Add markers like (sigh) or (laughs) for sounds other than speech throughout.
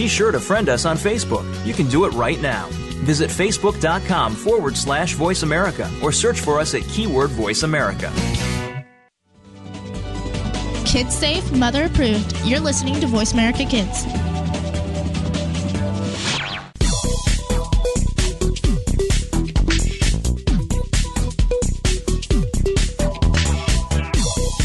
Be sure to friend us on Facebook. You can do it right now. Visit facebook.com forward slash voice America or search for us at keyword voice America. Kids safe, mother approved. You're listening to Voice America Kids.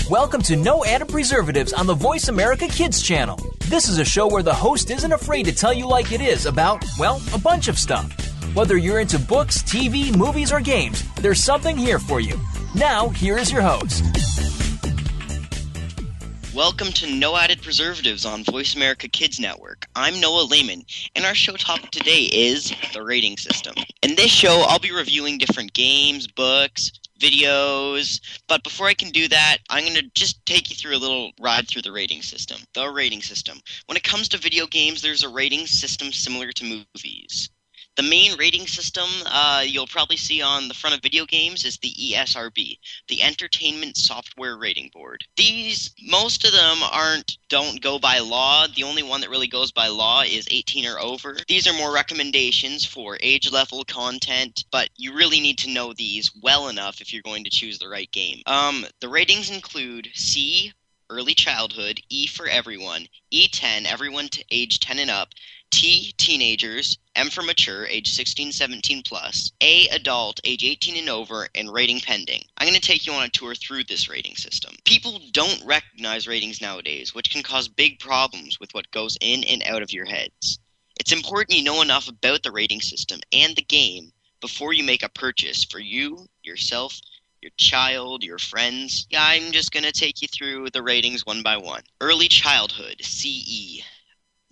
Welcome to No Added Preservatives on the Voice America Kids channel. This is a show where the host isn't afraid to tell you like it is about, well, a bunch of stuff. Whether you're into books, TV, movies, or games, there's something here for you. Now, here is your host. Welcome to No Added Preservatives on Voice America Kids Network. I'm Noah Lehman, and our show topic today is the rating system. In this show, I'll be reviewing different games, books, videos. But before I can do that, I'm going to just take you through a little ride through the rating system. The rating system. When it comes to video games, there's a rating system similar to movies. The main rating system uh, you'll probably see on the front of video games is the ESRB, the Entertainment Software Rating Board. These, most of them aren't, don't go by law. The only one that really goes by law is 18 or over. These are more recommendations for age level content, but you really need to know these well enough if you're going to choose the right game. Um, the ratings include C, early childhood, E for everyone, E10, everyone to age 10 and up, T, teenagers, M for mature, age 16, 17 plus, A, adult, age 18 and over, and rating pending. I'm going to take you on a tour through this rating system. People don't recognize ratings nowadays, which can cause big problems with what goes in and out of your heads. It's important you know enough about the rating system and the game before you make a purchase for you, yourself, your child, your friends. Yeah, I'm just going to take you through the ratings one by one. Early childhood, CE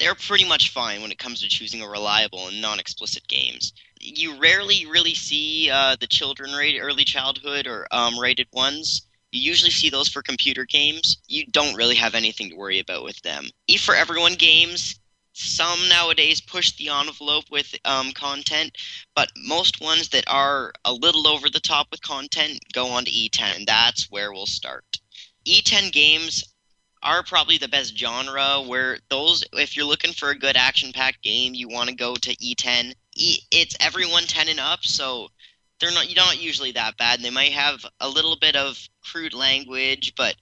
they're pretty much fine when it comes to choosing a reliable and non-explicit games. You rarely really see uh, the children rated early childhood or um, rated ones. You usually see those for computer games. You don't really have anything to worry about with them. E for Everyone games, some nowadays push the envelope with um, content, but most ones that are a little over the top with content go on to E10. That's where we'll start. E10 games are probably the best genre where those if you're looking for a good action packed game you want to go to e10 e, it's everyone 10 and up so they're not not usually that bad they might have a little bit of crude language but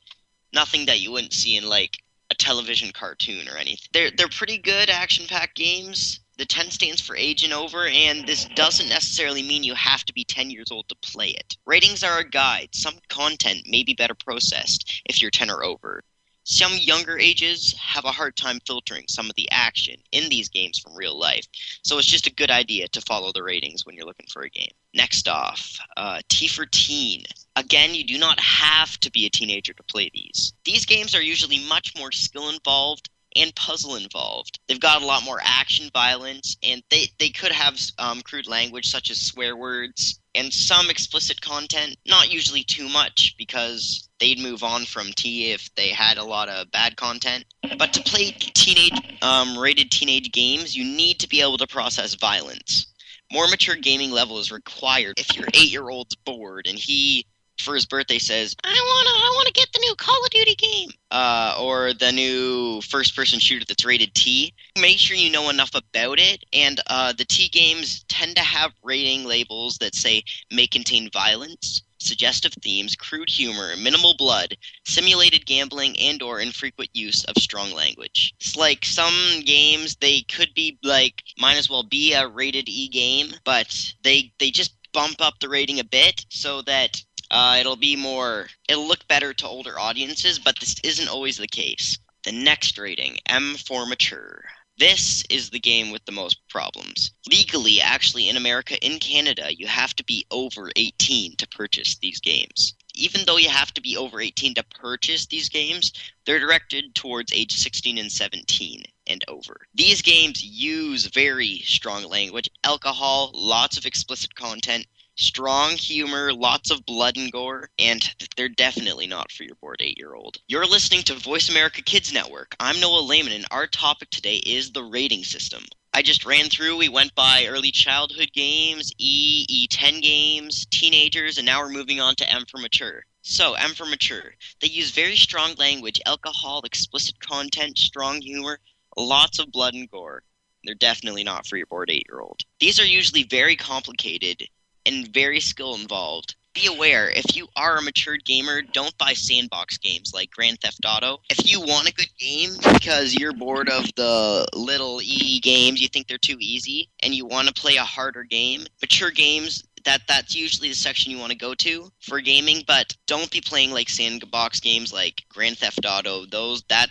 nothing that you wouldn't see in like a television cartoon or anything they're they're pretty good action packed games the 10 stands for age and over, and this doesn't necessarily mean you have to be 10 years old to play it. Ratings are a guide. Some content may be better processed if you're 10 or over. Some younger ages have a hard time filtering some of the action in these games from real life, so it's just a good idea to follow the ratings when you're looking for a game. Next off, uh, T for Teen. Again, you do not have to be a teenager to play these. These games are usually much more skill involved and puzzle involved. They've got a lot more action, violence, and they, they could have um, crude language such as swear words and some explicit content. Not usually too much because they'd move on from T if they had a lot of bad content. But to play teenage um, rated teenage games, you need to be able to process violence. More mature gaming level is required if your eight year old's bored and he for his birthday says, I wanna I wanna get the new Call of Duty game. Uh, or the new first person shooter that's rated T. Make sure you know enough about it. And uh, the T games tend to have rating labels that say may contain violence suggestive themes, crude humor, minimal blood, simulated gambling, and or infrequent use of strong language. It's like some games they could be like might as well be a rated E game, but they they just bump up the rating a bit so that uh, it'll be more it'll look better to older audiences, but this isn't always the case. The next rating, M for mature. This is the game with the most problems. Legally, actually, in America, in Canada, you have to be over 18 to purchase these games. Even though you have to be over 18 to purchase these games, they're directed towards age 16 and 17 and over. These games use very strong language, alcohol, lots of explicit content, strong humor, lots of blood and gore, and they're definitely not for your bored eight year old. You're listening to Voice America Kids Network. I'm Noah Lehman, and our topic today is the rating system. I just ran through, we went by early childhood games, E, E10 games, teenagers, and now we're moving on to M for mature. So, M for mature. They use very strong language, alcohol, explicit content, strong humor, lots of blood and gore. They're definitely not for your bored eight year old. These are usually very complicated and very skill involved. Be aware, if you are a matured gamer, don't buy sandbox games like Grand Theft Auto. If you want a good game because you're bored of the little E games, you think they're too easy, and you want to play a harder game, mature games that that's usually the section you want to go to for gaming but don't be playing like sandbox games like grand theft auto those that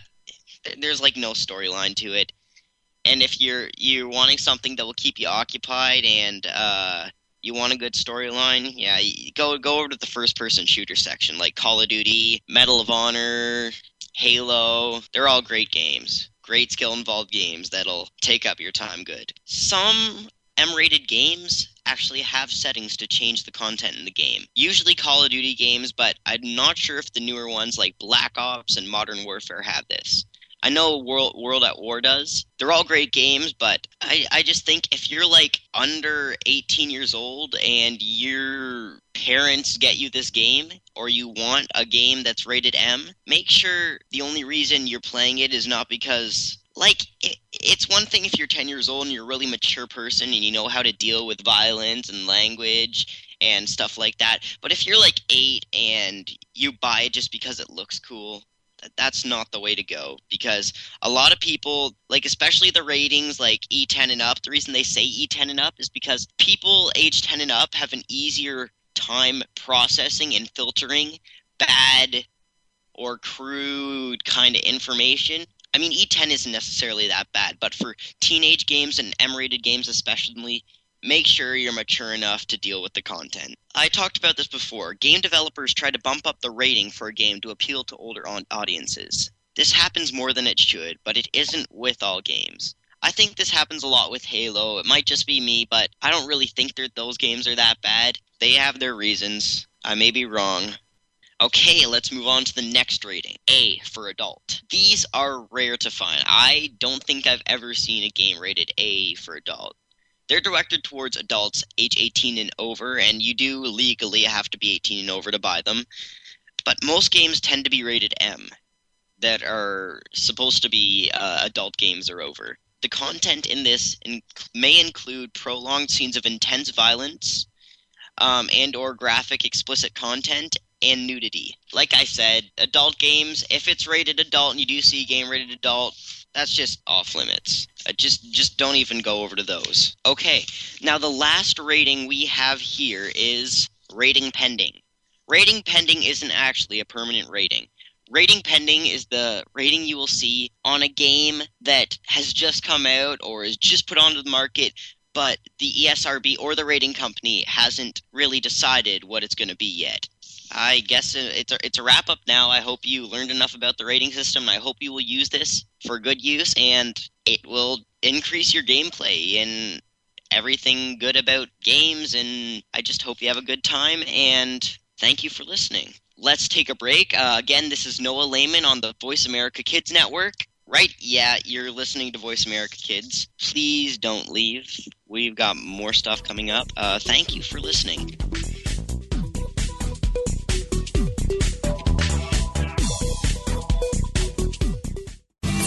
there's like no storyline to it and if you're you're wanting something that will keep you occupied and uh you want a good storyline, yeah, go go over to the first person shooter section like Call of Duty, Medal of Honor, Halo. They're all great games. Great skill involved games that'll take up your time good. Some M rated games actually have settings to change the content in the game. Usually Call of Duty games, but I'm not sure if the newer ones like Black Ops and Modern Warfare have this. I know World World at War does. They're all great games, but I, I just think if you're like under 18 years old and your parents get you this game or you want a game that's rated M, make sure the only reason you're playing it is not because like it, it's one thing if you're 10 years old and you're a really mature person and you know how to deal with violence and language and stuff like that. But if you're like 8 and you buy it just because it looks cool, that's not the way to go because a lot of people like especially the ratings like E10 and up the reason they say E10 and up is because people age 10 and up have an easier time processing and filtering bad or crude kind of information. I mean, E10 isn't necessarily that bad, but for teenage games and M rated games especially, make sure you're mature enough to deal with the content. I talked about this before. Game developers try to bump up the rating for a game to appeal to older audiences. This happens more than it should, but it isn't with all games. I think this happens a lot with Halo. It might just be me, but I don't really think those games are that bad. They have their reasons. I may be wrong. Okay, let's move on to the next rating. A for adult. These are rare to find. I don't think I've ever seen a game rated A for adult. They're directed towards adults age 18 and over, and you do legally have to be 18 and over to buy them. But most games tend to be rated M, that are supposed to be uh, adult games or over. The content in this in- may include prolonged scenes of intense violence um, and or graphic explicit content and nudity. Like I said, adult games, if it's rated adult and you do see a game rated adult, that's just off limits. Uh, just just don't even go over to those. Okay. Now the last rating we have here is rating pending. Rating pending isn't actually a permanent rating. Rating pending is the rating you will see on a game that has just come out or is just put onto the market, but the ESRB or the rating company hasn't really decided what it's going to be yet. I guess it's a, it's a wrap up now. I hope you learned enough about the rating system. I hope you will use this for good use and it will increase your gameplay and everything good about games. And I just hope you have a good time and thank you for listening. Let's take a break. Uh, again, this is Noah Lehman on the Voice America Kids Network. Right? Yeah, you're listening to Voice America Kids. Please don't leave. We've got more stuff coming up. Uh, thank you for listening.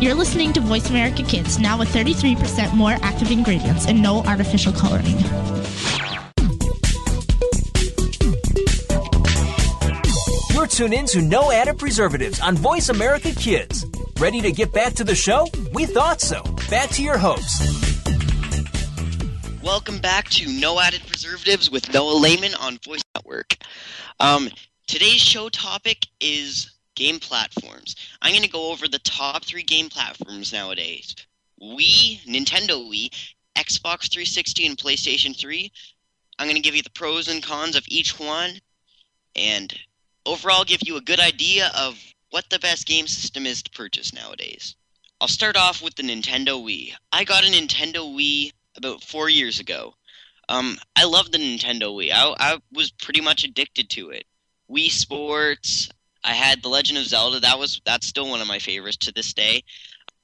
You're listening to Voice America Kids, now with 33% more active ingredients and no artificial coloring. You're tuned in to No Added Preservatives on Voice America Kids. Ready to get back to the show? We thought so. Back to your host. Welcome back to No Added Preservatives with Noah Lehman on Voice Network. Um, today's show topic is game platforms. I'm going to go over the top three game platforms nowadays Wii, Nintendo Wii, Xbox 360, and PlayStation 3. I'm going to give you the pros and cons of each one, and overall give you a good idea of what the best game system is to purchase nowadays. I'll start off with the Nintendo Wii. I got a Nintendo Wii about four years ago. Um, I love the Nintendo Wii. I, I was pretty much addicted to it. Wii Sports, I had The Legend of Zelda. That was that's still one of my favorites to this day.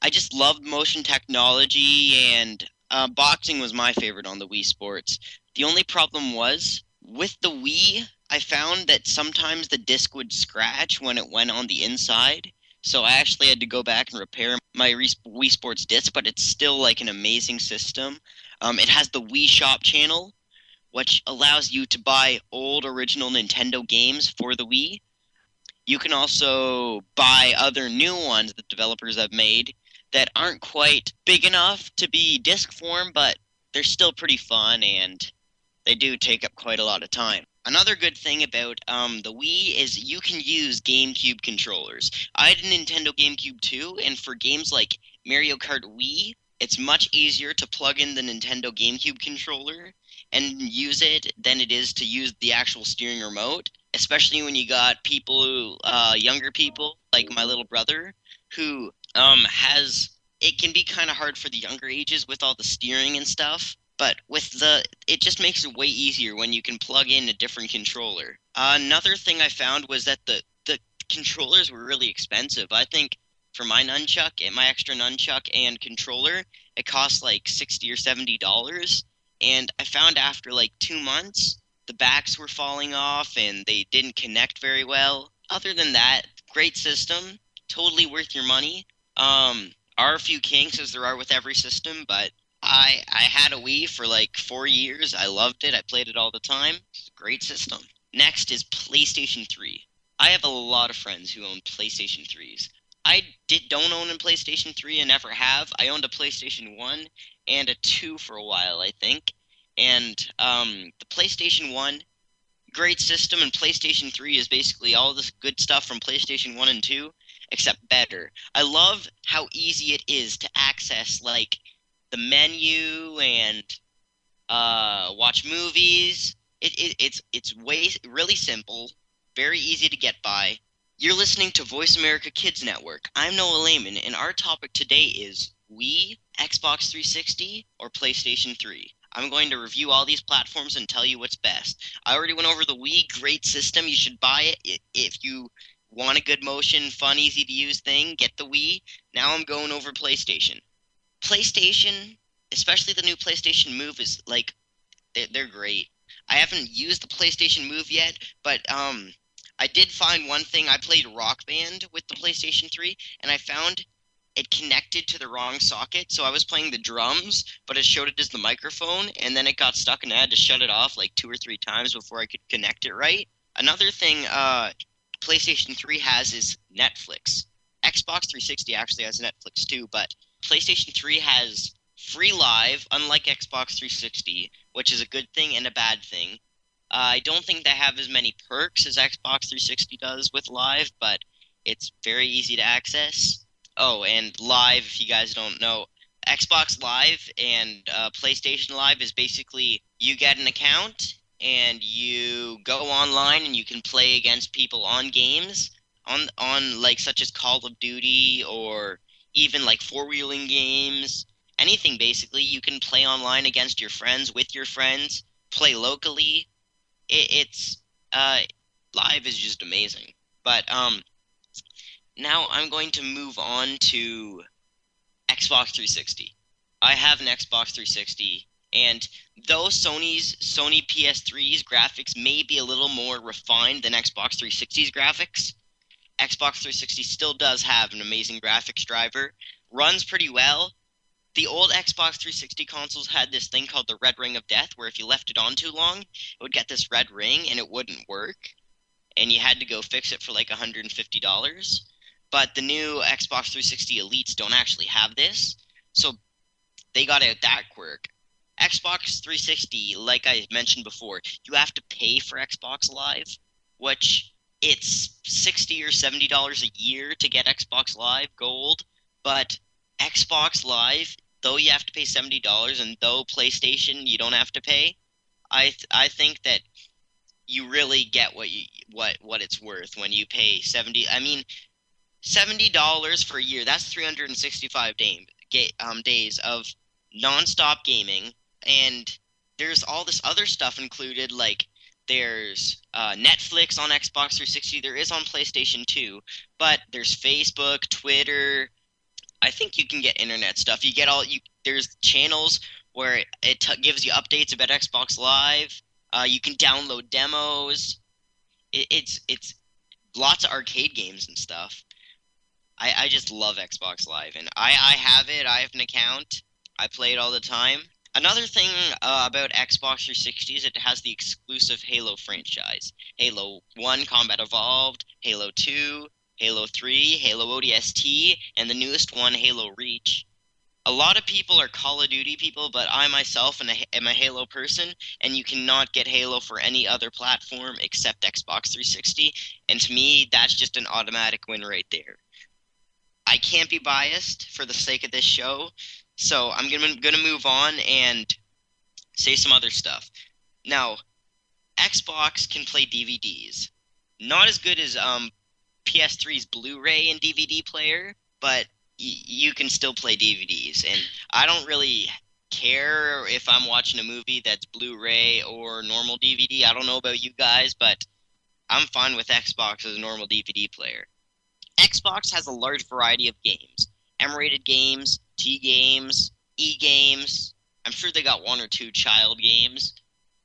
I just loved motion technology, and uh, boxing was my favorite on the Wii Sports. The only problem was with the Wii, I found that sometimes the disc would scratch when it went on the inside. So I actually had to go back and repair my Wii Sports disc, but it's still like an amazing system. Um, it has the Wii Shop channel, which allows you to buy old original Nintendo games for the Wii you can also buy other new ones that developers have made that aren't quite big enough to be disc form, but they're still pretty fun and they do take up quite a lot of time. Another good thing about um, the Wii is you can use GameCube controllers. I had a Nintendo GameCube too, and for games like Mario Kart Wii, it's much easier to plug in the Nintendo GameCube controller and use it than it is to use the actual steering remote especially when you got people, uh, younger people like my little brother, who um, has. It can be kind of hard for the younger ages with all the steering and stuff, but with the it just makes it way easier when you can plug in a different controller. Uh, another thing I found was that the the controllers were really expensive. I think for my nunchuck and my extra nunchuck and controller, it cost like sixty or seventy dollars. And I found after like two months, the backs were falling off and they didn't connect very well. Other than that, great system, totally worth your money. Um, are a few kinks as there are with every system, but I I had a Wii for like four years. I loved it. I played it all the time. Great system. Next is PlayStation 3. I have a lot of friends who own PlayStation 3s. I did don't own a PlayStation 3 and never have. I owned a PlayStation 1 and a 2 for a while, I think. And um, the PlayStation 1, great system, and PlayStation 3 is basically all this good stuff from PlayStation 1 and 2, except better. I love how easy it is to access, like, the menu and uh, watch movies. It, it, it's, it's way, really simple, very easy to get by. You're listening to Voice America Kids Network. I'm Noah Lehman, and our topic today is Wii, Xbox 360, or PlayStation 3. I'm going to review all these platforms and tell you what's best. I already went over the Wii, great system. You should buy it if you want a good motion, fun, easy to use thing. Get the Wii. Now I'm going over PlayStation. PlayStation, especially the new PlayStation Move, is like they're, great. I haven't used the PlayStation Move yet, but um, I did find one thing. I played Rock Band with the PlayStation 3, and I found it connected to the wrong socket. So I was playing the drums, but it showed it as the microphone, and then it got stuck, and I had to shut it off like two or three times before I could connect it right. Another thing uh, PlayStation 3 has is Netflix. Xbox 360 actually has Netflix too, but PlayStation 3 has free live, unlike Xbox 360, which is a good thing and a bad thing. Uh, I don't think they have as many perks as Xbox 360 does with live, but it's very easy to access. Oh, and live, if you guys don't know, Xbox Live and uh, PlayStation Live is basically you get an account and you go online and you can play against people on games on on like such as Call of Duty or even like four wheeling games, anything basically. You can play online against your friends with your friends, play locally. It, it's uh, live is just amazing. But um, now I'm going to move on to Xbox 360. I have an Xbox 360, and though Sony's Sony PS3's graphics may be a little more refined than Xbox 360's graphics, Xbox 360 still does have an amazing graphics driver, runs pretty well. The old Xbox 360 consoles had this thing called the red ring of death, where if you left it on too long, it would get this red ring and it wouldn't work, and you had to go fix it for like $150 but the new Xbox 360 Elites don't actually have this, so they got out that quirk. Xbox 360, like I mentioned before, you have to pay for Xbox Live, which it's 60 or 70 dollars a year to get Xbox Live Gold, but Xbox Live, though you have to pay 70 dollars and though PlayStation you don't have to pay, I th- I think that you really get what you what what it's worth when you pay 70 I mean seventy dollars for a year. That's three hundred and sixty-five day, um, days of nonstop gaming, and there's all this other stuff included, like there's uh, Netflix on Xbox 360. There is on PlayStation 2, but there's Facebook, Twitter. I think you can get internet stuff. You get all you. There's channels where it t- gives you updates about Xbox Live. Uh, you can download demos. It, it's it's lots of arcade games and stuff. I, I just love Xbox Live, and I, I have it. I have an account. I play it all the time. Another thing uh, about Xbox 360 is it has the exclusive Halo franchise. Halo 1 Combat Evolved, Halo 2, Halo 3, Halo ODST, and the newest one, Halo Reach. A lot of people are Call of Duty people, but I myself am a, am a Halo person, and you cannot get Halo for any other platform except Xbox 360. And to me, that's just an automatic win right there. I can't be biased for the sake of this show, so I'm gonna gonna move on and say some other stuff. Now, Xbox can play DVDs, not as good as um, PS3's Blu-ray and DVD player, but y- you can still play DVDs, and I don't really care if I'm watching a movie that's Blu-ray or normal DVD. I don't know about you guys, but I'm fine with Xbox as a normal DVD player. Xbox has a large variety of games M rated games, T games, E games. I'm sure they got one or two child games.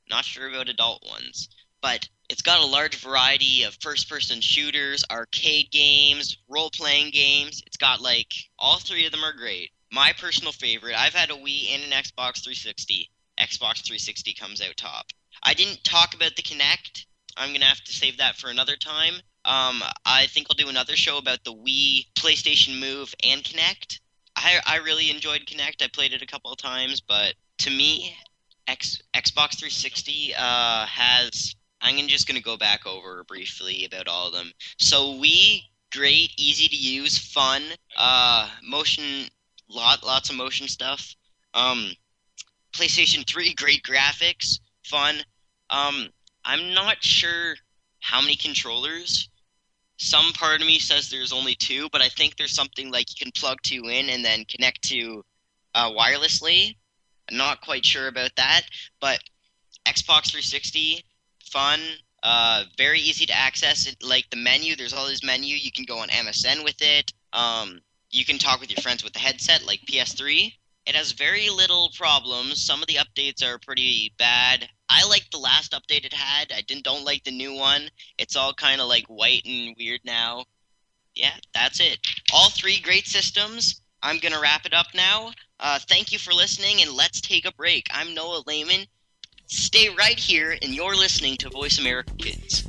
Not sure about adult ones. But it's got a large variety of first person shooters, arcade games, role playing games. It's got like all three of them are great. My personal favorite, I've had a Wii and an Xbox 360. Xbox 360 comes out top. I didn't talk about the Kinect. I'm going to have to save that for another time. Um, I think I'll do another show about the Wii, PlayStation Move, and Kinect. I I really enjoyed Kinect. I played it a couple of times, but to me, X, Xbox 360 uh, has. I'm just going to go back over briefly about all of them. So Wii, great, easy to use, fun, uh, motion, lot lots of motion stuff. Um, PlayStation 3, (laughs) great graphics, fun. Um, I'm not sure how many controllers some part of me says there's only two, but I think there's something like you can plug two in and then connect to uh, wirelessly. I'm not quite sure about that, but Xbox 360, fun, uh, very easy to access. It, like the menu, there's all this menu. You can go on MSN with it. Um, you can talk with your friends with the headset, like PS3. It has very little problems. Some of the updates are pretty bad. I like the last update it had. I didn't don't like the new one. It's all kind of like white and weird now. Yeah, that's it. All three great systems. I'm gonna wrap it up now. Uh, thank you for listening, and let's take a break. I'm Noah Lehman. Stay right here, and you're listening to Voice America Kids.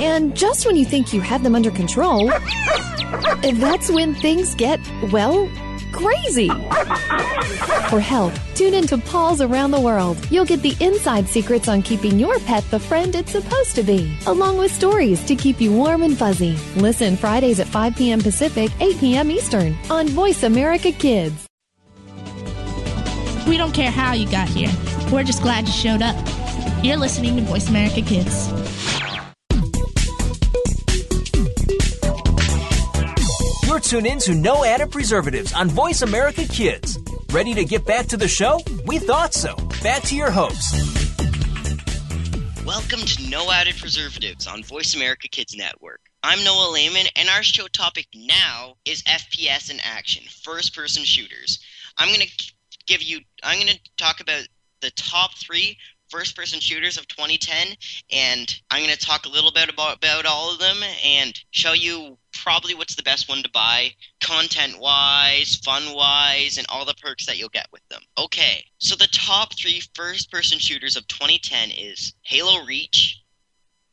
And just when you think you have them under control, that's when things get, well, crazy. For help, tune in to Paws Around the World. You'll get the inside secrets on keeping your pet the friend it's supposed to be, along with stories to keep you warm and fuzzy. Listen Fridays at 5 p.m. Pacific, 8 p.m. Eastern on Voice America Kids. We don't care how you got here. We're just glad you showed up. You're listening to Voice America Kids. You're tuned in to No Added Preservatives on Voice America Kids. Ready to get back to the show? We thought so. Back to your host. Welcome to No Added Preservatives on Voice America Kids Network. I'm Noah Lehman, and our show topic now is FPS in action, first person shooters. I'm going to give you, I'm going to talk about the top three first person shooters of 2010 and i'm going to talk a little bit about, about all of them and show you probably what's the best one to buy content wise fun wise and all the perks that you'll get with them. Okay so the top three first person shooters of 2010 is halo reach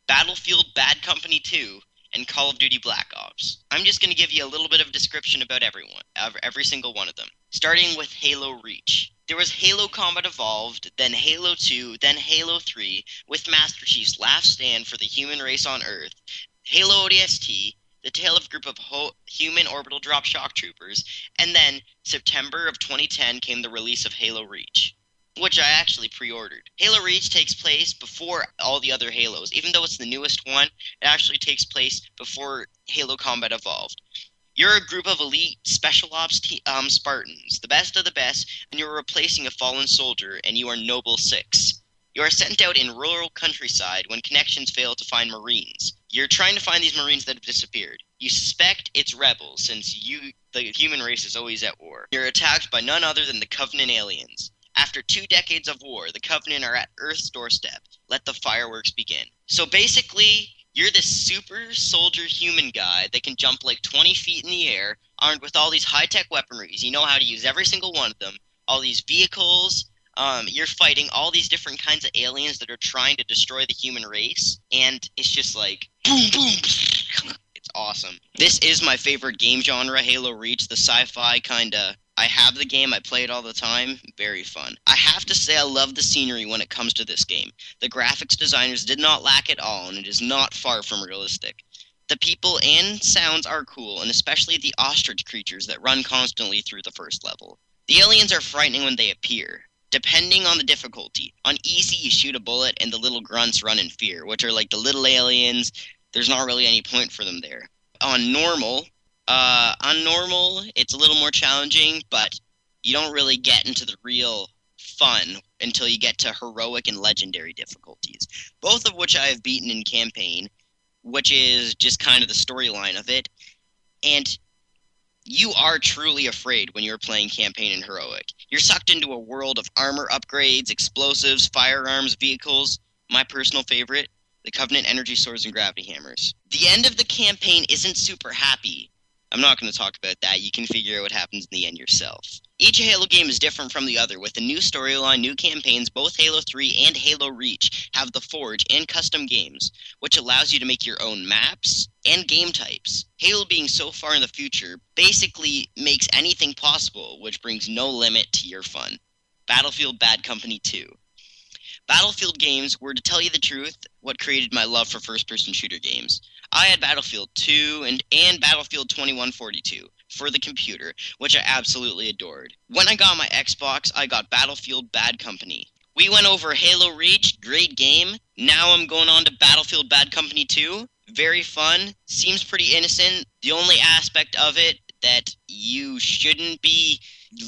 battlefield bad company 2 and Call of Duty Black Ops. I'm just going to give you a little bit of description about everyone, every single one of them. Starting with Halo Reach. There was Halo Combat Evolved, then Halo 2, then Halo 3, with Master Chief's last stand for the human race on Earth, Halo ODST, the tale of a group of ho- human orbital drop shock troopers, and then September of 2010 came the release of Halo Reach which I actually pre-ordered. Halo Reach takes place before all the other Halos. Even though it's the newest one, it actually takes place before Halo Combat Evolved. You're a group of elite special ops te- um, Spartans, the best of the best, and you're replacing a fallen soldier, and you are Noble Six. You are sent out in rural countryside when connections fail to find Marines. You're trying to find these Marines that have disappeared. You suspect it's rebels, since you, the human race, is always at war. You're attacked by none other than the Covenant aliens. After two decades of war, the Covenant are at Earth's doorstep. Let the fireworks begin. So basically, you're this super soldier human guy that can jump like 20 feet in the air, armed with all these high tech weaponries. You know how to use every single one of them. All these vehicles. Um, you're fighting all these different kinds of aliens that are trying to destroy the human race. And it's just like boom, boom. It's awesome. This is my favorite game genre, Halo Reach, the sci fi kind of I have the game, I play it all the time. Very fun. I have to say, I love the scenery when it comes to this game. The graphics designers did not lack at all, and it is not far from realistic. The people and sounds are cool, and especially the ostrich creatures that run constantly through the first level. The aliens are frightening when they appear, depending on the difficulty. On easy, you shoot a bullet, and the little grunts run in fear, which are like the little aliens there's not really any point for them there. On normal, uh, on normal, it's a little more challenging, but you don't really get into the real fun until you get to heroic and legendary difficulties, both of which I have beaten in campaign, which is just kind of the storyline of it. And you are truly afraid when you're playing campaign and heroic. You're sucked into a world of armor upgrades, explosives, firearms, vehicles. My personal favorite, the Covenant energy swords and gravity hammers. The end of the campaign isn't super happy. I'm not going to talk about that. You can figure out what happens in the end yourself. Each Halo game is different from the other, with a new storyline, new campaigns. Both Halo 3 and Halo Reach have the Forge and custom games, which allows you to make your own maps and game types. Halo being so far in the future basically makes anything possible, which brings no limit to your fun. Battlefield Bad Company 2. Battlefield games were, to tell you the truth, what created my love for first person shooter games. I had Battlefield 2 and, and Battlefield 2142 for the computer, which I absolutely adored. When I got my Xbox, I got Battlefield Bad Company. We went over Halo Reach, great game. Now I'm going on to Battlefield Bad Company 2. Very fun, seems pretty innocent. The only aspect of it that you shouldn't be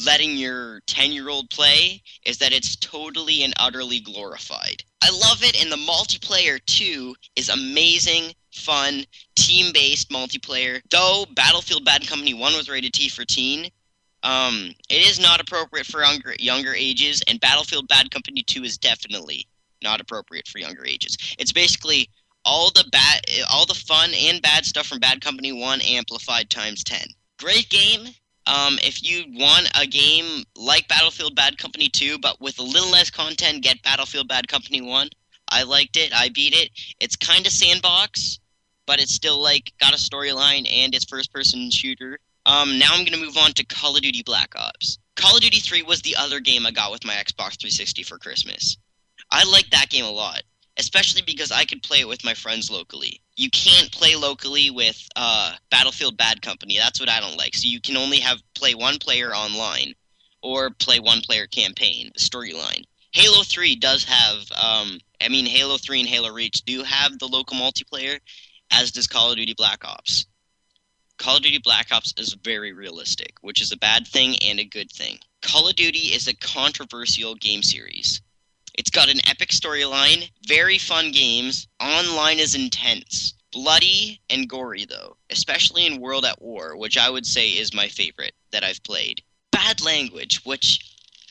letting your 10 year old play is that it's totally and utterly glorified. I love it, and the multiplayer too is amazing, fun, team based multiplayer. Though Battlefield Bad Company 1 was rated T for teen, um, it is not appropriate for younger, younger ages, and Battlefield Bad Company 2 is definitely not appropriate for younger ages. It's basically all the bad, all the fun and bad stuff from Bad Company 1 amplified times 10. Great game. Um, if you want a game like Battlefield Bad Company 2, but with a little less content, get Battlefield Bad Company 1. I liked it. I beat it. It's kind of sandbox, but it's still like got a storyline and it's first person shooter. Um, now I'm gonna move on to Call of Duty Black Ops. Call of Duty 3 was the other game I got with my Xbox 360 for Christmas. I liked that game a lot, especially because I could play it with my friends locally. You can't play locally with uh, Battlefield Bad Company. That's what I don't like. So you can only have play one player online or play one player campaign storyline. Halo 3 does have um, I mean, Halo 3 and Halo Reach do have the local multiplayer, as does Call of Duty Black Ops. Call of Duty Black Ops is very realistic, which is a bad thing and a good thing. Call of Duty is a controversial game series. It's got an epic storyline, very fun games, online is intense. Bloody and gory, though, especially in World at War, which I would say is my favorite that I've played. Bad language, which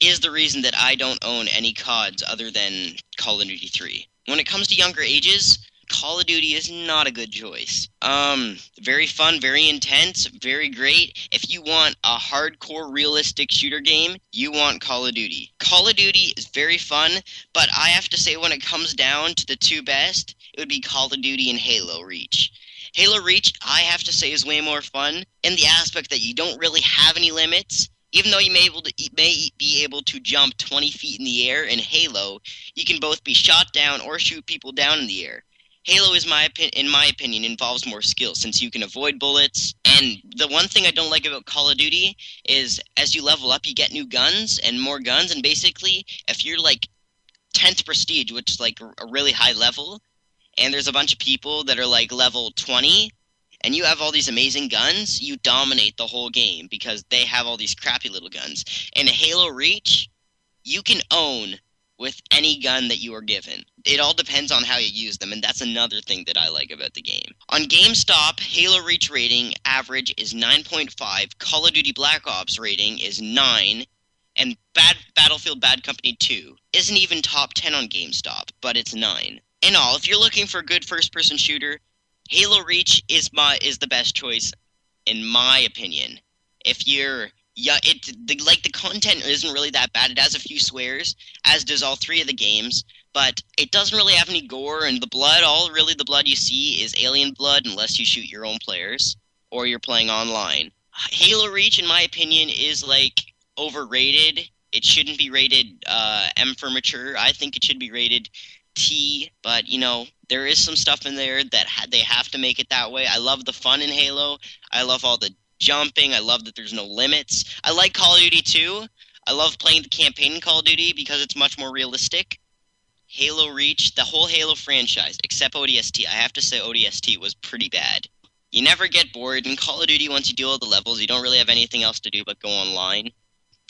is the reason that I don't own any CODs other than Call of Duty 3. When it comes to younger ages, Call of Duty is not a good choice. Um, very fun, very intense, very great. If you want a hardcore realistic shooter game, you want Call of Duty. Call of Duty is very fun, but I have to say when it comes down to the two best, it would be Call of Duty and Halo Reach. Halo Reach, I have to say, is way more fun in the aspect that you don't really have any limits even though you may, able to, may be able to jump 20 feet in the air in Halo, you can both be shot down or shoot people down in the air. Halo, is my in my opinion, involves more skill since you can avoid bullets. And the one thing I don't like about Call of Duty is as you level up, you get new guns and more guns. And basically, if you're like 10th prestige, which is like a really high level, and there's a bunch of people that are like level 20, and you have all these amazing guns, you dominate the whole game because they have all these crappy little guns. In Halo Reach, you can own with any gun that you are given. It all depends on how you use them, and that's another thing that I like about the game. On GameStop, Halo Reach rating average is 9.5, Call of Duty Black Ops rating is 9, and Bad Battlefield Bad Company 2 isn't even top 10 on GameStop, but it's 9. In all, if you're looking for a good first person shooter, Halo Reach is my is the best choice in my opinion. If you're yeah, it the, like the content isn't really that bad. It has a few swears, as does all three of the games, but it doesn't really have any gore and the blood. All really the blood you see is alien blood, unless you shoot your own players or you're playing online. Halo Reach, in my opinion, is like overrated. It shouldn't be rated uh, M for mature. I think it should be rated T, but you know, there is some stuff in there that ha- they have to make it that way. I love the fun in Halo. I love all the jumping. I love that there's no limits. I like Call of Duty too. I love playing the campaign in Call of Duty because it's much more realistic. Halo Reach, the whole Halo franchise, except ODST. I have to say, ODST was pretty bad. You never get bored. In Call of Duty, once you do all the levels, you don't really have anything else to do but go online.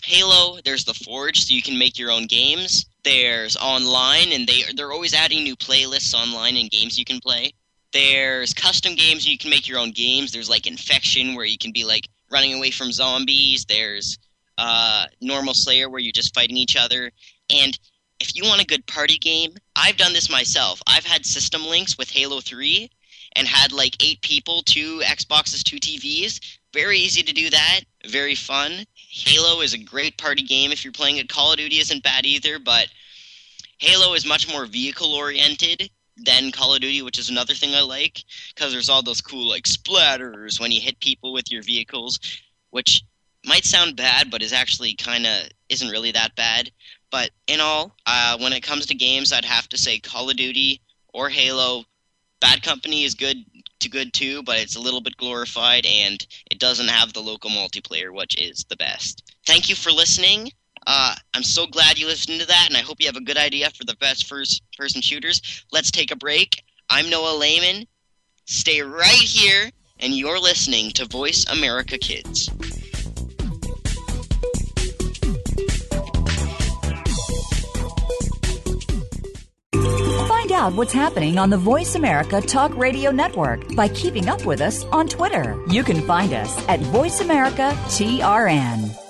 Halo, there's the Forge, so you can make your own games. There's online, and they they're always adding new playlists online and games you can play. There's custom games, you can make your own games. There's like Infection, where you can be like running away from zombies. There's uh, Normal Slayer, where you're just fighting each other. And if you want a good party game, I've done this myself. I've had system links with Halo 3 and had like eight people, two Xboxes, two TVs. Very easy to do that. Very fun. Halo is a great party game if you're playing it. Call of Duty isn't bad either, but Halo is much more vehicle oriented than Call of Duty, which is another thing I like because there's all those cool like splatters when you hit people with your vehicles, which might sound bad, but is actually kind of isn't really that bad. But in all, uh, when it comes to games, I'd have to say Call of Duty or Halo. Bad Company is good to good too, but it's a little bit glorified and it doesn't have the local multiplayer, which is the best. Thank you for listening. Uh, I'm so glad you listened to that, and I hope you have a good idea for the best first person shooters. Let's take a break. I'm Noah Lehman. Stay right here, and you're listening to Voice America Kids. Find out what's happening on the Voice America Talk Radio Network by keeping up with us on Twitter. You can find us at Voice America TRN.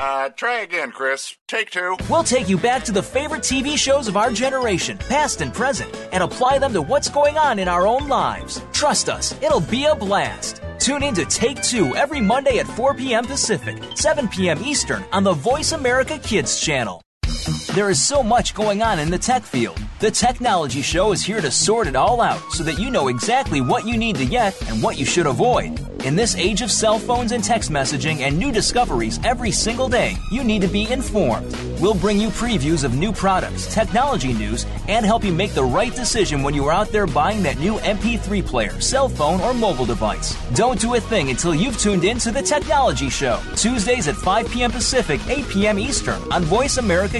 Uh, try again, Chris. Take two. We'll take you back to the favorite TV shows of our generation, past and present, and apply them to what's going on in our own lives. Trust us, it'll be a blast. Tune in to Take Two every Monday at 4 p.m. Pacific, 7 p.m. Eastern on the Voice America Kids channel. There is so much going on in the tech field. The Technology Show is here to sort it all out so that you know exactly what you need to get and what you should avoid. In this age of cell phones and text messaging and new discoveries every single day, you need to be informed. We'll bring you previews of new products, technology news, and help you make the right decision when you are out there buying that new MP3 player, cell phone, or mobile device. Don't do a thing until you've tuned in to The Technology Show, Tuesdays at 5 p.m. Pacific, 8 p.m. Eastern on Voice America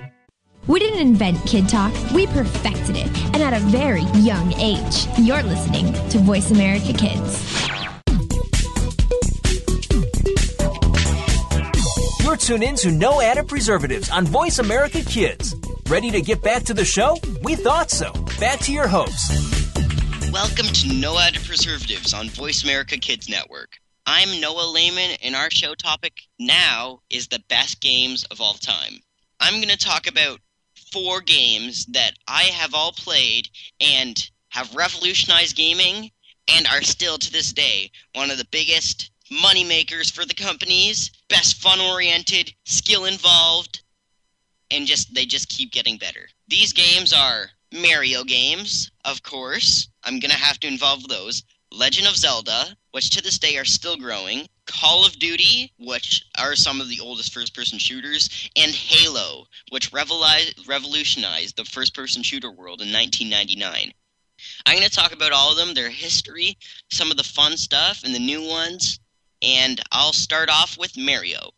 We didn't invent Kid Talk, we perfected it, and at a very young age. You're listening to Voice America Kids. You're tuned in to No Added Preservatives on Voice America Kids. Ready to get back to the show? We thought so. Back to your host. Welcome to No Added Preservatives on Voice America Kids Network. I'm Noah Lehman, and our show topic now is the best games of all time. I'm going to talk about four games that I have all played and have revolutionized gaming and are still to this day one of the biggest money makers for the companies, best fun oriented, skill involved, and just they just keep getting better. These games are Mario games, of course. I'm going to have to involve those. Legend of Zelda, which to this day are still growing. Call of Duty, which are some of the oldest first person shooters. And Halo, which revolutionized the first person shooter world in 1999. I'm going to talk about all of them, their history, some of the fun stuff, and the new ones. And I'll start off with Mario.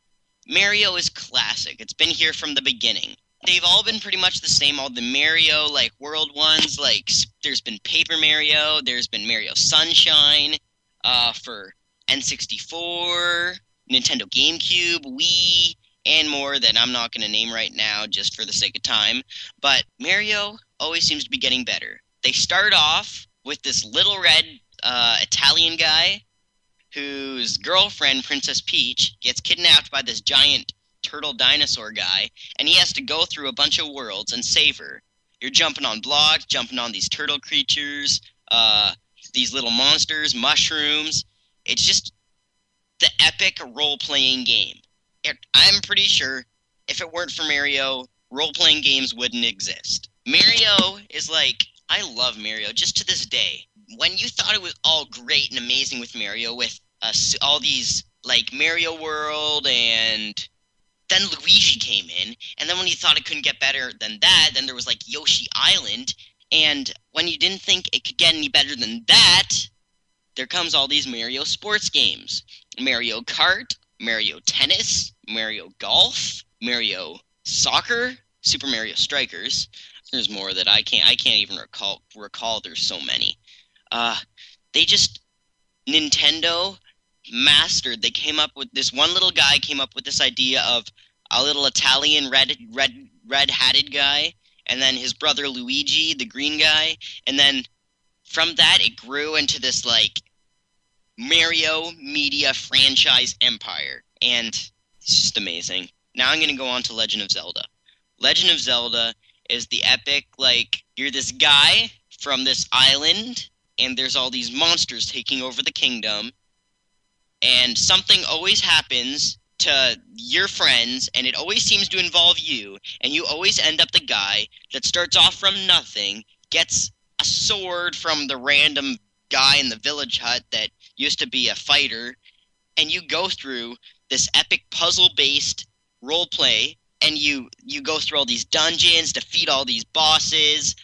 Mario is classic. It's been here from the beginning they've all been pretty much the same. All the Mario like world ones, like there's been Paper Mario, there's been Mario Sunshine, uh, for N64, Nintendo GameCube, Wii, and more that I'm not going to name right now just for the sake of time. But Mario always seems to be getting better. They start off with this little red uh, Italian guy whose girlfriend, Princess Peach, gets kidnapped by this giant turtle dinosaur guy, and he has to go through a bunch of worlds and save her. You're jumping on blocks, jumping on these turtle creatures, uh, these little monsters, mushrooms. It's just the epic role playing game. It, I'm pretty sure if it weren't for Mario, role playing games wouldn't exist. Mario is like, I love Mario just to this day. When you thought it was all great and amazing with Mario, with uh, all these like Mario World and then Luigi came in, and then when you thought it couldn't get better than that, then there was like Yoshi Island, and when you didn't think it could get any better than that, there comes all these Mario sports games. Mario Kart, Mario Tennis, Mario Golf, Mario Soccer, Super Mario Strikers. There's more that I can't I can't even recall recall there's so many. Uh they just Nintendo mastered. They came up with this one little guy came up with this idea of a little Italian red red red hatted guy, and then his brother Luigi, the green guy, and then from that it grew into this like Mario media franchise empire, and it's just amazing. Now I'm gonna go on to Legend of Zelda. Legend of Zelda is the epic like you're this guy from this island and there's all these monsters taking over the kingdom and something always happens to your friends and it always seems to involve you and you always end up the guy that starts off from nothing gets a sword from the random guy in the village hut that used to be a fighter and you go through this epic puzzle based role play and you you go through all these dungeons defeat all these bosses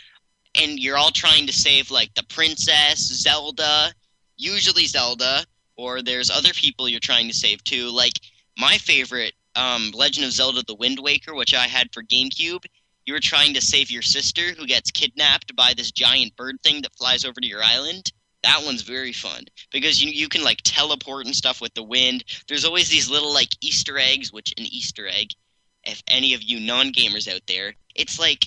and you're all trying to save like the princess zelda usually zelda or there's other people you're trying to save too. Like my favorite, um, Legend of Zelda: The Wind Waker, which I had for GameCube. You were trying to save your sister who gets kidnapped by this giant bird thing that flies over to your island. That one's very fun because you you can like teleport and stuff with the wind. There's always these little like Easter eggs, which an Easter egg, if any of you non-gamers out there, it's like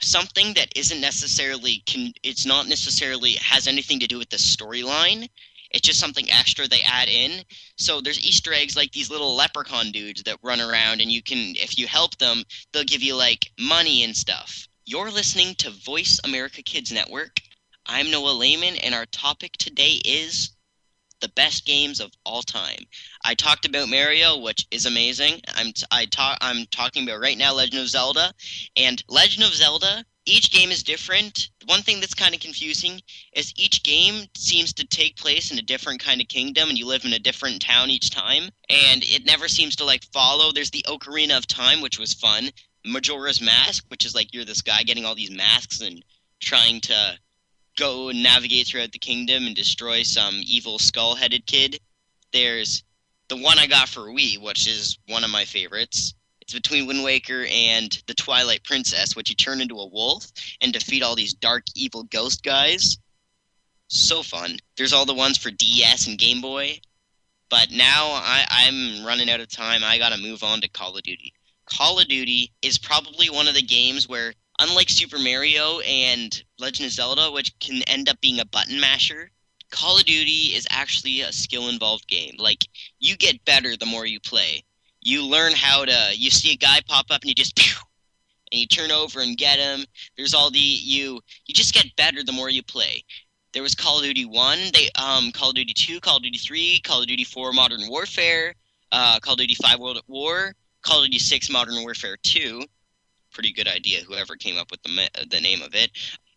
something that isn't necessarily can it's not necessarily has anything to do with the storyline it's just something extra they add in. So there's Easter eggs like these little leprechaun dudes that run around, and you can, if you help them, they'll give you like money and stuff. You're listening to Voice America Kids Network. I'm Noah Lehman, and our topic today is the best games of all time. I talked about Mario, which is amazing. I'm t- I talk I'm talking about right now Legend of Zelda, and Legend of Zelda each game is different. One thing that's kind of confusing is each game seems to take place in a different kind of kingdom and you live in a different town each time and it never seems to like follow. There's the Ocarina of Time which was fun. Majora's Mask, which is like you're this guy getting all these masks and trying to go and navigate throughout the kingdom and destroy some evil skull-headed kid. There's the one I got for Wii, which is one of my favorites. It's between Wind Waker and the Twilight Princess, which you turn into a wolf and defeat all these dark, evil ghost guys. So fun. There's all the ones for DS and Game Boy. But now I, I'm running out of time. I gotta move on to Call of Duty. Call of Duty is probably one of the games where, unlike Super Mario and Legend of Zelda, which can end up being a button masher, Call of Duty is actually a skill involved game. Like, you get better the more you play. You learn how to, you see a guy pop up and you just, pew, and you turn over and get him. There's all the, you, you just get better the more you play. There was Call of Duty 1, they, um, Call of Duty 2, Call of Duty 3, Call of Duty 4 Modern Warfare, uh, Call of Duty 5 World at War, Call of Duty 6 Modern Warfare 2. Pretty good idea, whoever came up with the, the name of it.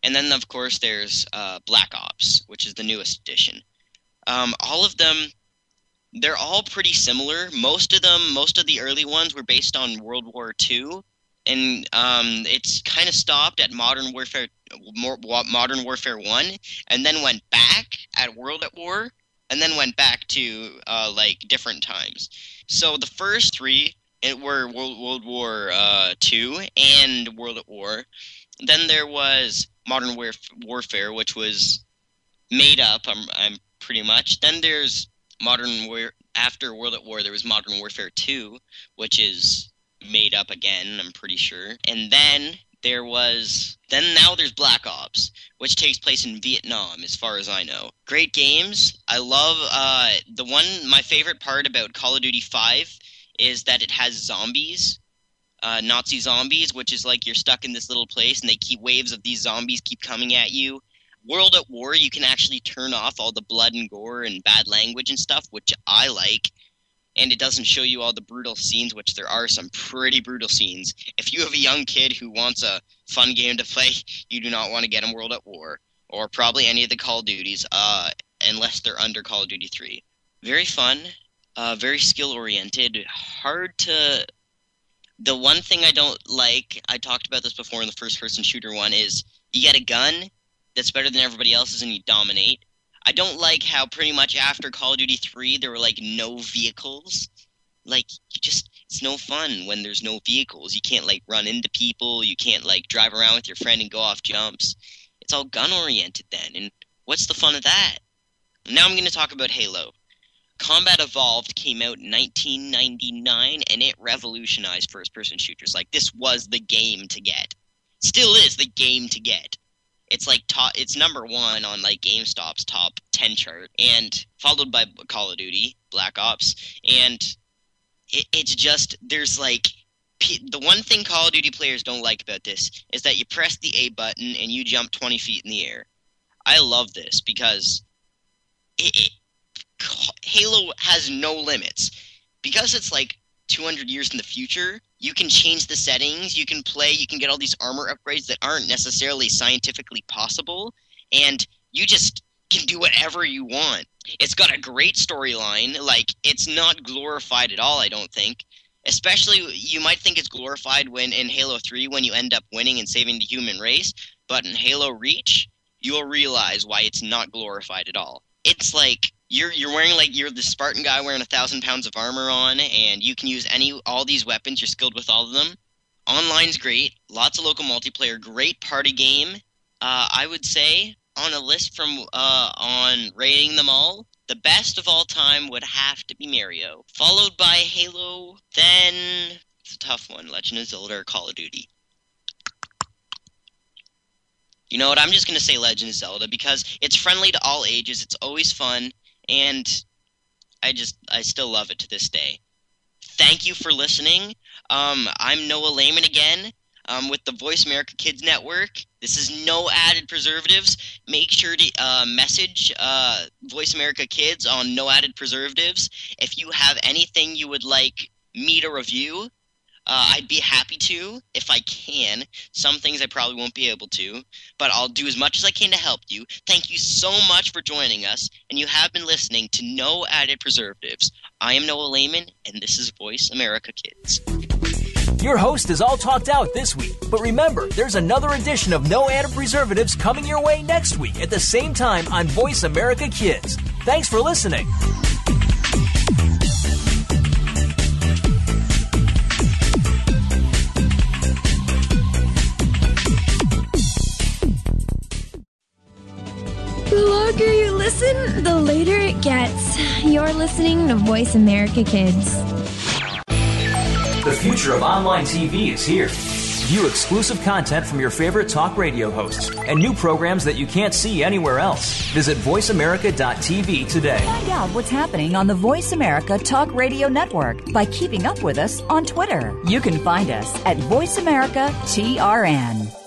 And then, of course, there's uh, Black Ops, which is the newest edition. Um, all of them, they're all pretty similar. Most of them, most of the early ones were based on World War II, and um, it's kind of stopped at Modern Warfare, Modern Warfare One, and then went back at World at War, and then went back to uh, like different times. So the first three it were World, World War uh, Two and World at War. Then there was Modern Warf- Warfare, which was made up. I'm, I'm pretty much. Then there's Modern War. After World at War, there was Modern Warfare Two, which is made up again. I'm pretty sure. And then there was then now there's Black Ops, which takes place in Vietnam, as far as I know. Great games. I love uh, the one. My favorite part about Call of Duty Five is that it has zombies, uh, Nazi zombies, which is like you're stuck in this little place and they keep waves of these zombies keep coming at you. World at War, you can actually turn off all the blood and gore and bad language and stuff, which I like. And it doesn't show you all the brutal scenes, which there are some pretty brutal scenes. If you have a young kid who wants a fun game to play, (laughs) you do not want to get him World at War or probably any of the Call of Duties, uh, unless they're under Call of Duty 3. Very fun, uh, very skill oriented, hard to. The one thing I don't like, I talked about this before in the first person shooter one, is you get a gun that's better than everybody else's and you dominate. I don't like how pretty much after Call of Duty 3 there were like no vehicles. Like you just it's no fun when there's no vehicles. You can't like run into people, you can't like drive around with your friend and go off jumps. It's all gun oriented then. And what's the fun of that? Now I'm going to talk about Halo. Combat Evolved came out in 1999 and it revolutionized first person shooters. Like this was the game to get. Still is the game to get. It's like top it's number 1 on like GameStop's top 10 chart and followed by Call of Duty, Black Ops and it, it's just there's like the one thing Call of Duty players don't like about this is that you press the A button and you jump 20 feet in the air. I love this because it, it Halo has no limits. Because it's like 200 years in the future, you can change the settings, you can play, you can get all these armor upgrades that aren't necessarily scientifically possible, and you just can do whatever you want. It's got a great storyline. Like, it's not glorified at all, I don't think. Especially, you might think it's glorified when in Halo 3 when you end up winning and saving the human race, but in Halo Reach, you'll realize why it's not glorified at all. It's like you're you're wearing like you're the Spartan guy wearing a thousand pounds of armor on, and you can use any all these weapons. You're skilled with all of them. Online's great, lots of local multiplayer, great party game. Uh, I would say on a list from uh, on rating them all, the best of all time would have to be Mario, followed by Halo. Then it's a tough one: Legend of Zelda or Call of Duty. You know what? I'm just to say Legend of Zelda because it's friendly to all ages. It's always fun and I just I still love it to this day. Thank you for listening. Um, I'm Noah Lehman again um, with the Voice America Kids Network. This is no added preservatives. Make sure to uh, message uh, Voice America Kids on no added preservatives. If you have anything you would like me to review, uh, I'd be happy to if I can. Some things I probably won't be able to, but I'll do as much as I can to help you. Thank you so much for joining us, and you have been listening to No Added Preservatives. I am Noah Lehman, and this is Voice America Kids. Your host is all talked out this week, but remember, there's another edition of No Added Preservatives coming your way next week at the same time on Voice America Kids. Thanks for listening. The longer you listen, the later it gets. You're listening to Voice America Kids. The future of online TV is here. View exclusive content from your favorite talk radio hosts and new programs that you can't see anywhere else. Visit VoiceAmerica.tv today. Find out what's happening on the Voice America Talk Radio Network by keeping up with us on Twitter. You can find us at VoiceAmericaTRN. TRN.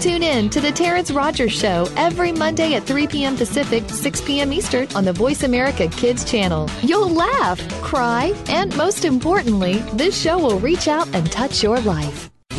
Tune in to The Terrence Rogers Show every Monday at 3 p.m. Pacific, 6 p.m. Eastern on the Voice America Kids channel. You'll laugh, cry, and most importantly, this show will reach out and touch your life.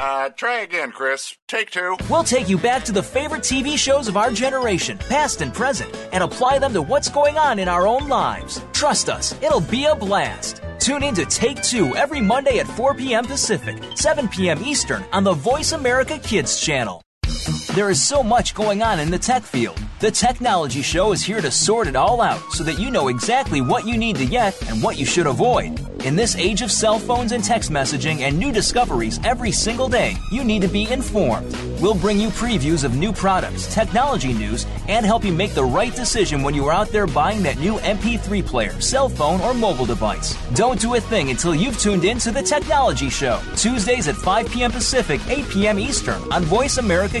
Uh, try again, Chris. Take two. We'll take you back to the favorite TV shows of our generation, past and present, and apply them to what's going on in our own lives. Trust us, it'll be a blast. Tune in to Take Two every Monday at 4 p.m. Pacific, 7 p.m. Eastern on the Voice America Kids channel. There is so much going on in the tech field. The Technology Show is here to sort it all out so that you know exactly what you need to get and what you should avoid. In this age of cell phones and text messaging and new discoveries every single day, you need to be informed. We'll bring you previews of new products, technology news, and help you make the right decision when you are out there buying that new MP3 player, cell phone, or mobile device. Don't do a thing until you've tuned in to The Technology Show, Tuesdays at 5 p.m. Pacific, 8 p.m. Eastern on Voice America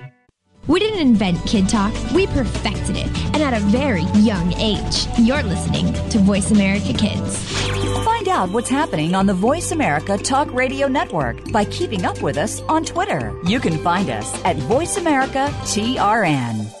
We didn't invent Kid Talk, we perfected it, and at a very young age. You're listening to Voice America Kids. Find out what's happening on the Voice America Talk Radio Network by keeping up with us on Twitter. You can find us at Voice America TRN.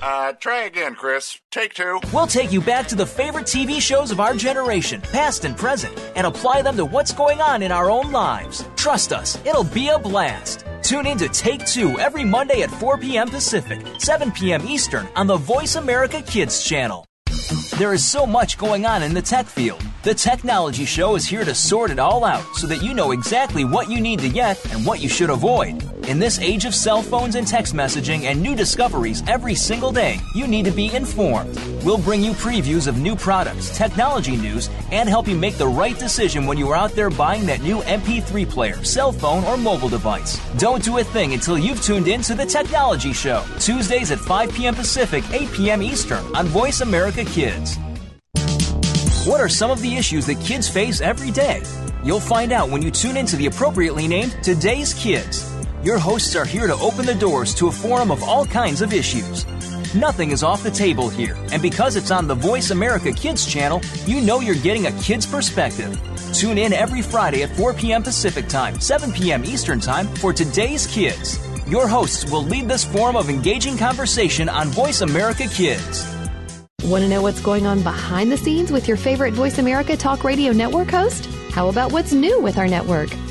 Uh, try again, Chris. Take two. We'll take you back to the favorite TV shows of our generation, past and present, and apply them to what's going on in our own lives. Trust us, it'll be a blast. Tune in to Take Two every Monday at 4 p.m. Pacific, 7 p.m. Eastern on the Voice America Kids channel. There is so much going on in the tech field. The Technology Show is here to sort it all out so that you know exactly what you need to get and what you should avoid. In this age of cell phones and text messaging and new discoveries every single day, you need to be informed. We'll bring you previews of new products, technology news, and help you make the right decision when you are out there buying that new MP3 player, cell phone, or mobile device. Don't do a thing until you've tuned in to The Technology Show, Tuesdays at 5 p.m. Pacific, 8 p.m. Eastern on Voice America Kids. What are some of the issues that kids face every day? You'll find out when you tune into the appropriately named Today's Kids. Your hosts are here to open the doors to a forum of all kinds of issues. Nothing is off the table here, and because it's on the Voice America Kids channel, you know you're getting a kid's perspective. Tune in every Friday at 4 p.m. Pacific Time, 7 p.m. Eastern Time for Today's Kids. Your hosts will lead this forum of engaging conversation on Voice America Kids. Want to know what's going on behind the scenes with your favorite Voice America Talk Radio Network host? How about what's new with our network?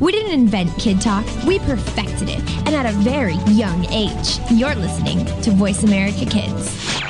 We didn't invent Kid Talk, we perfected it, and at a very young age. You're listening to Voice America Kids.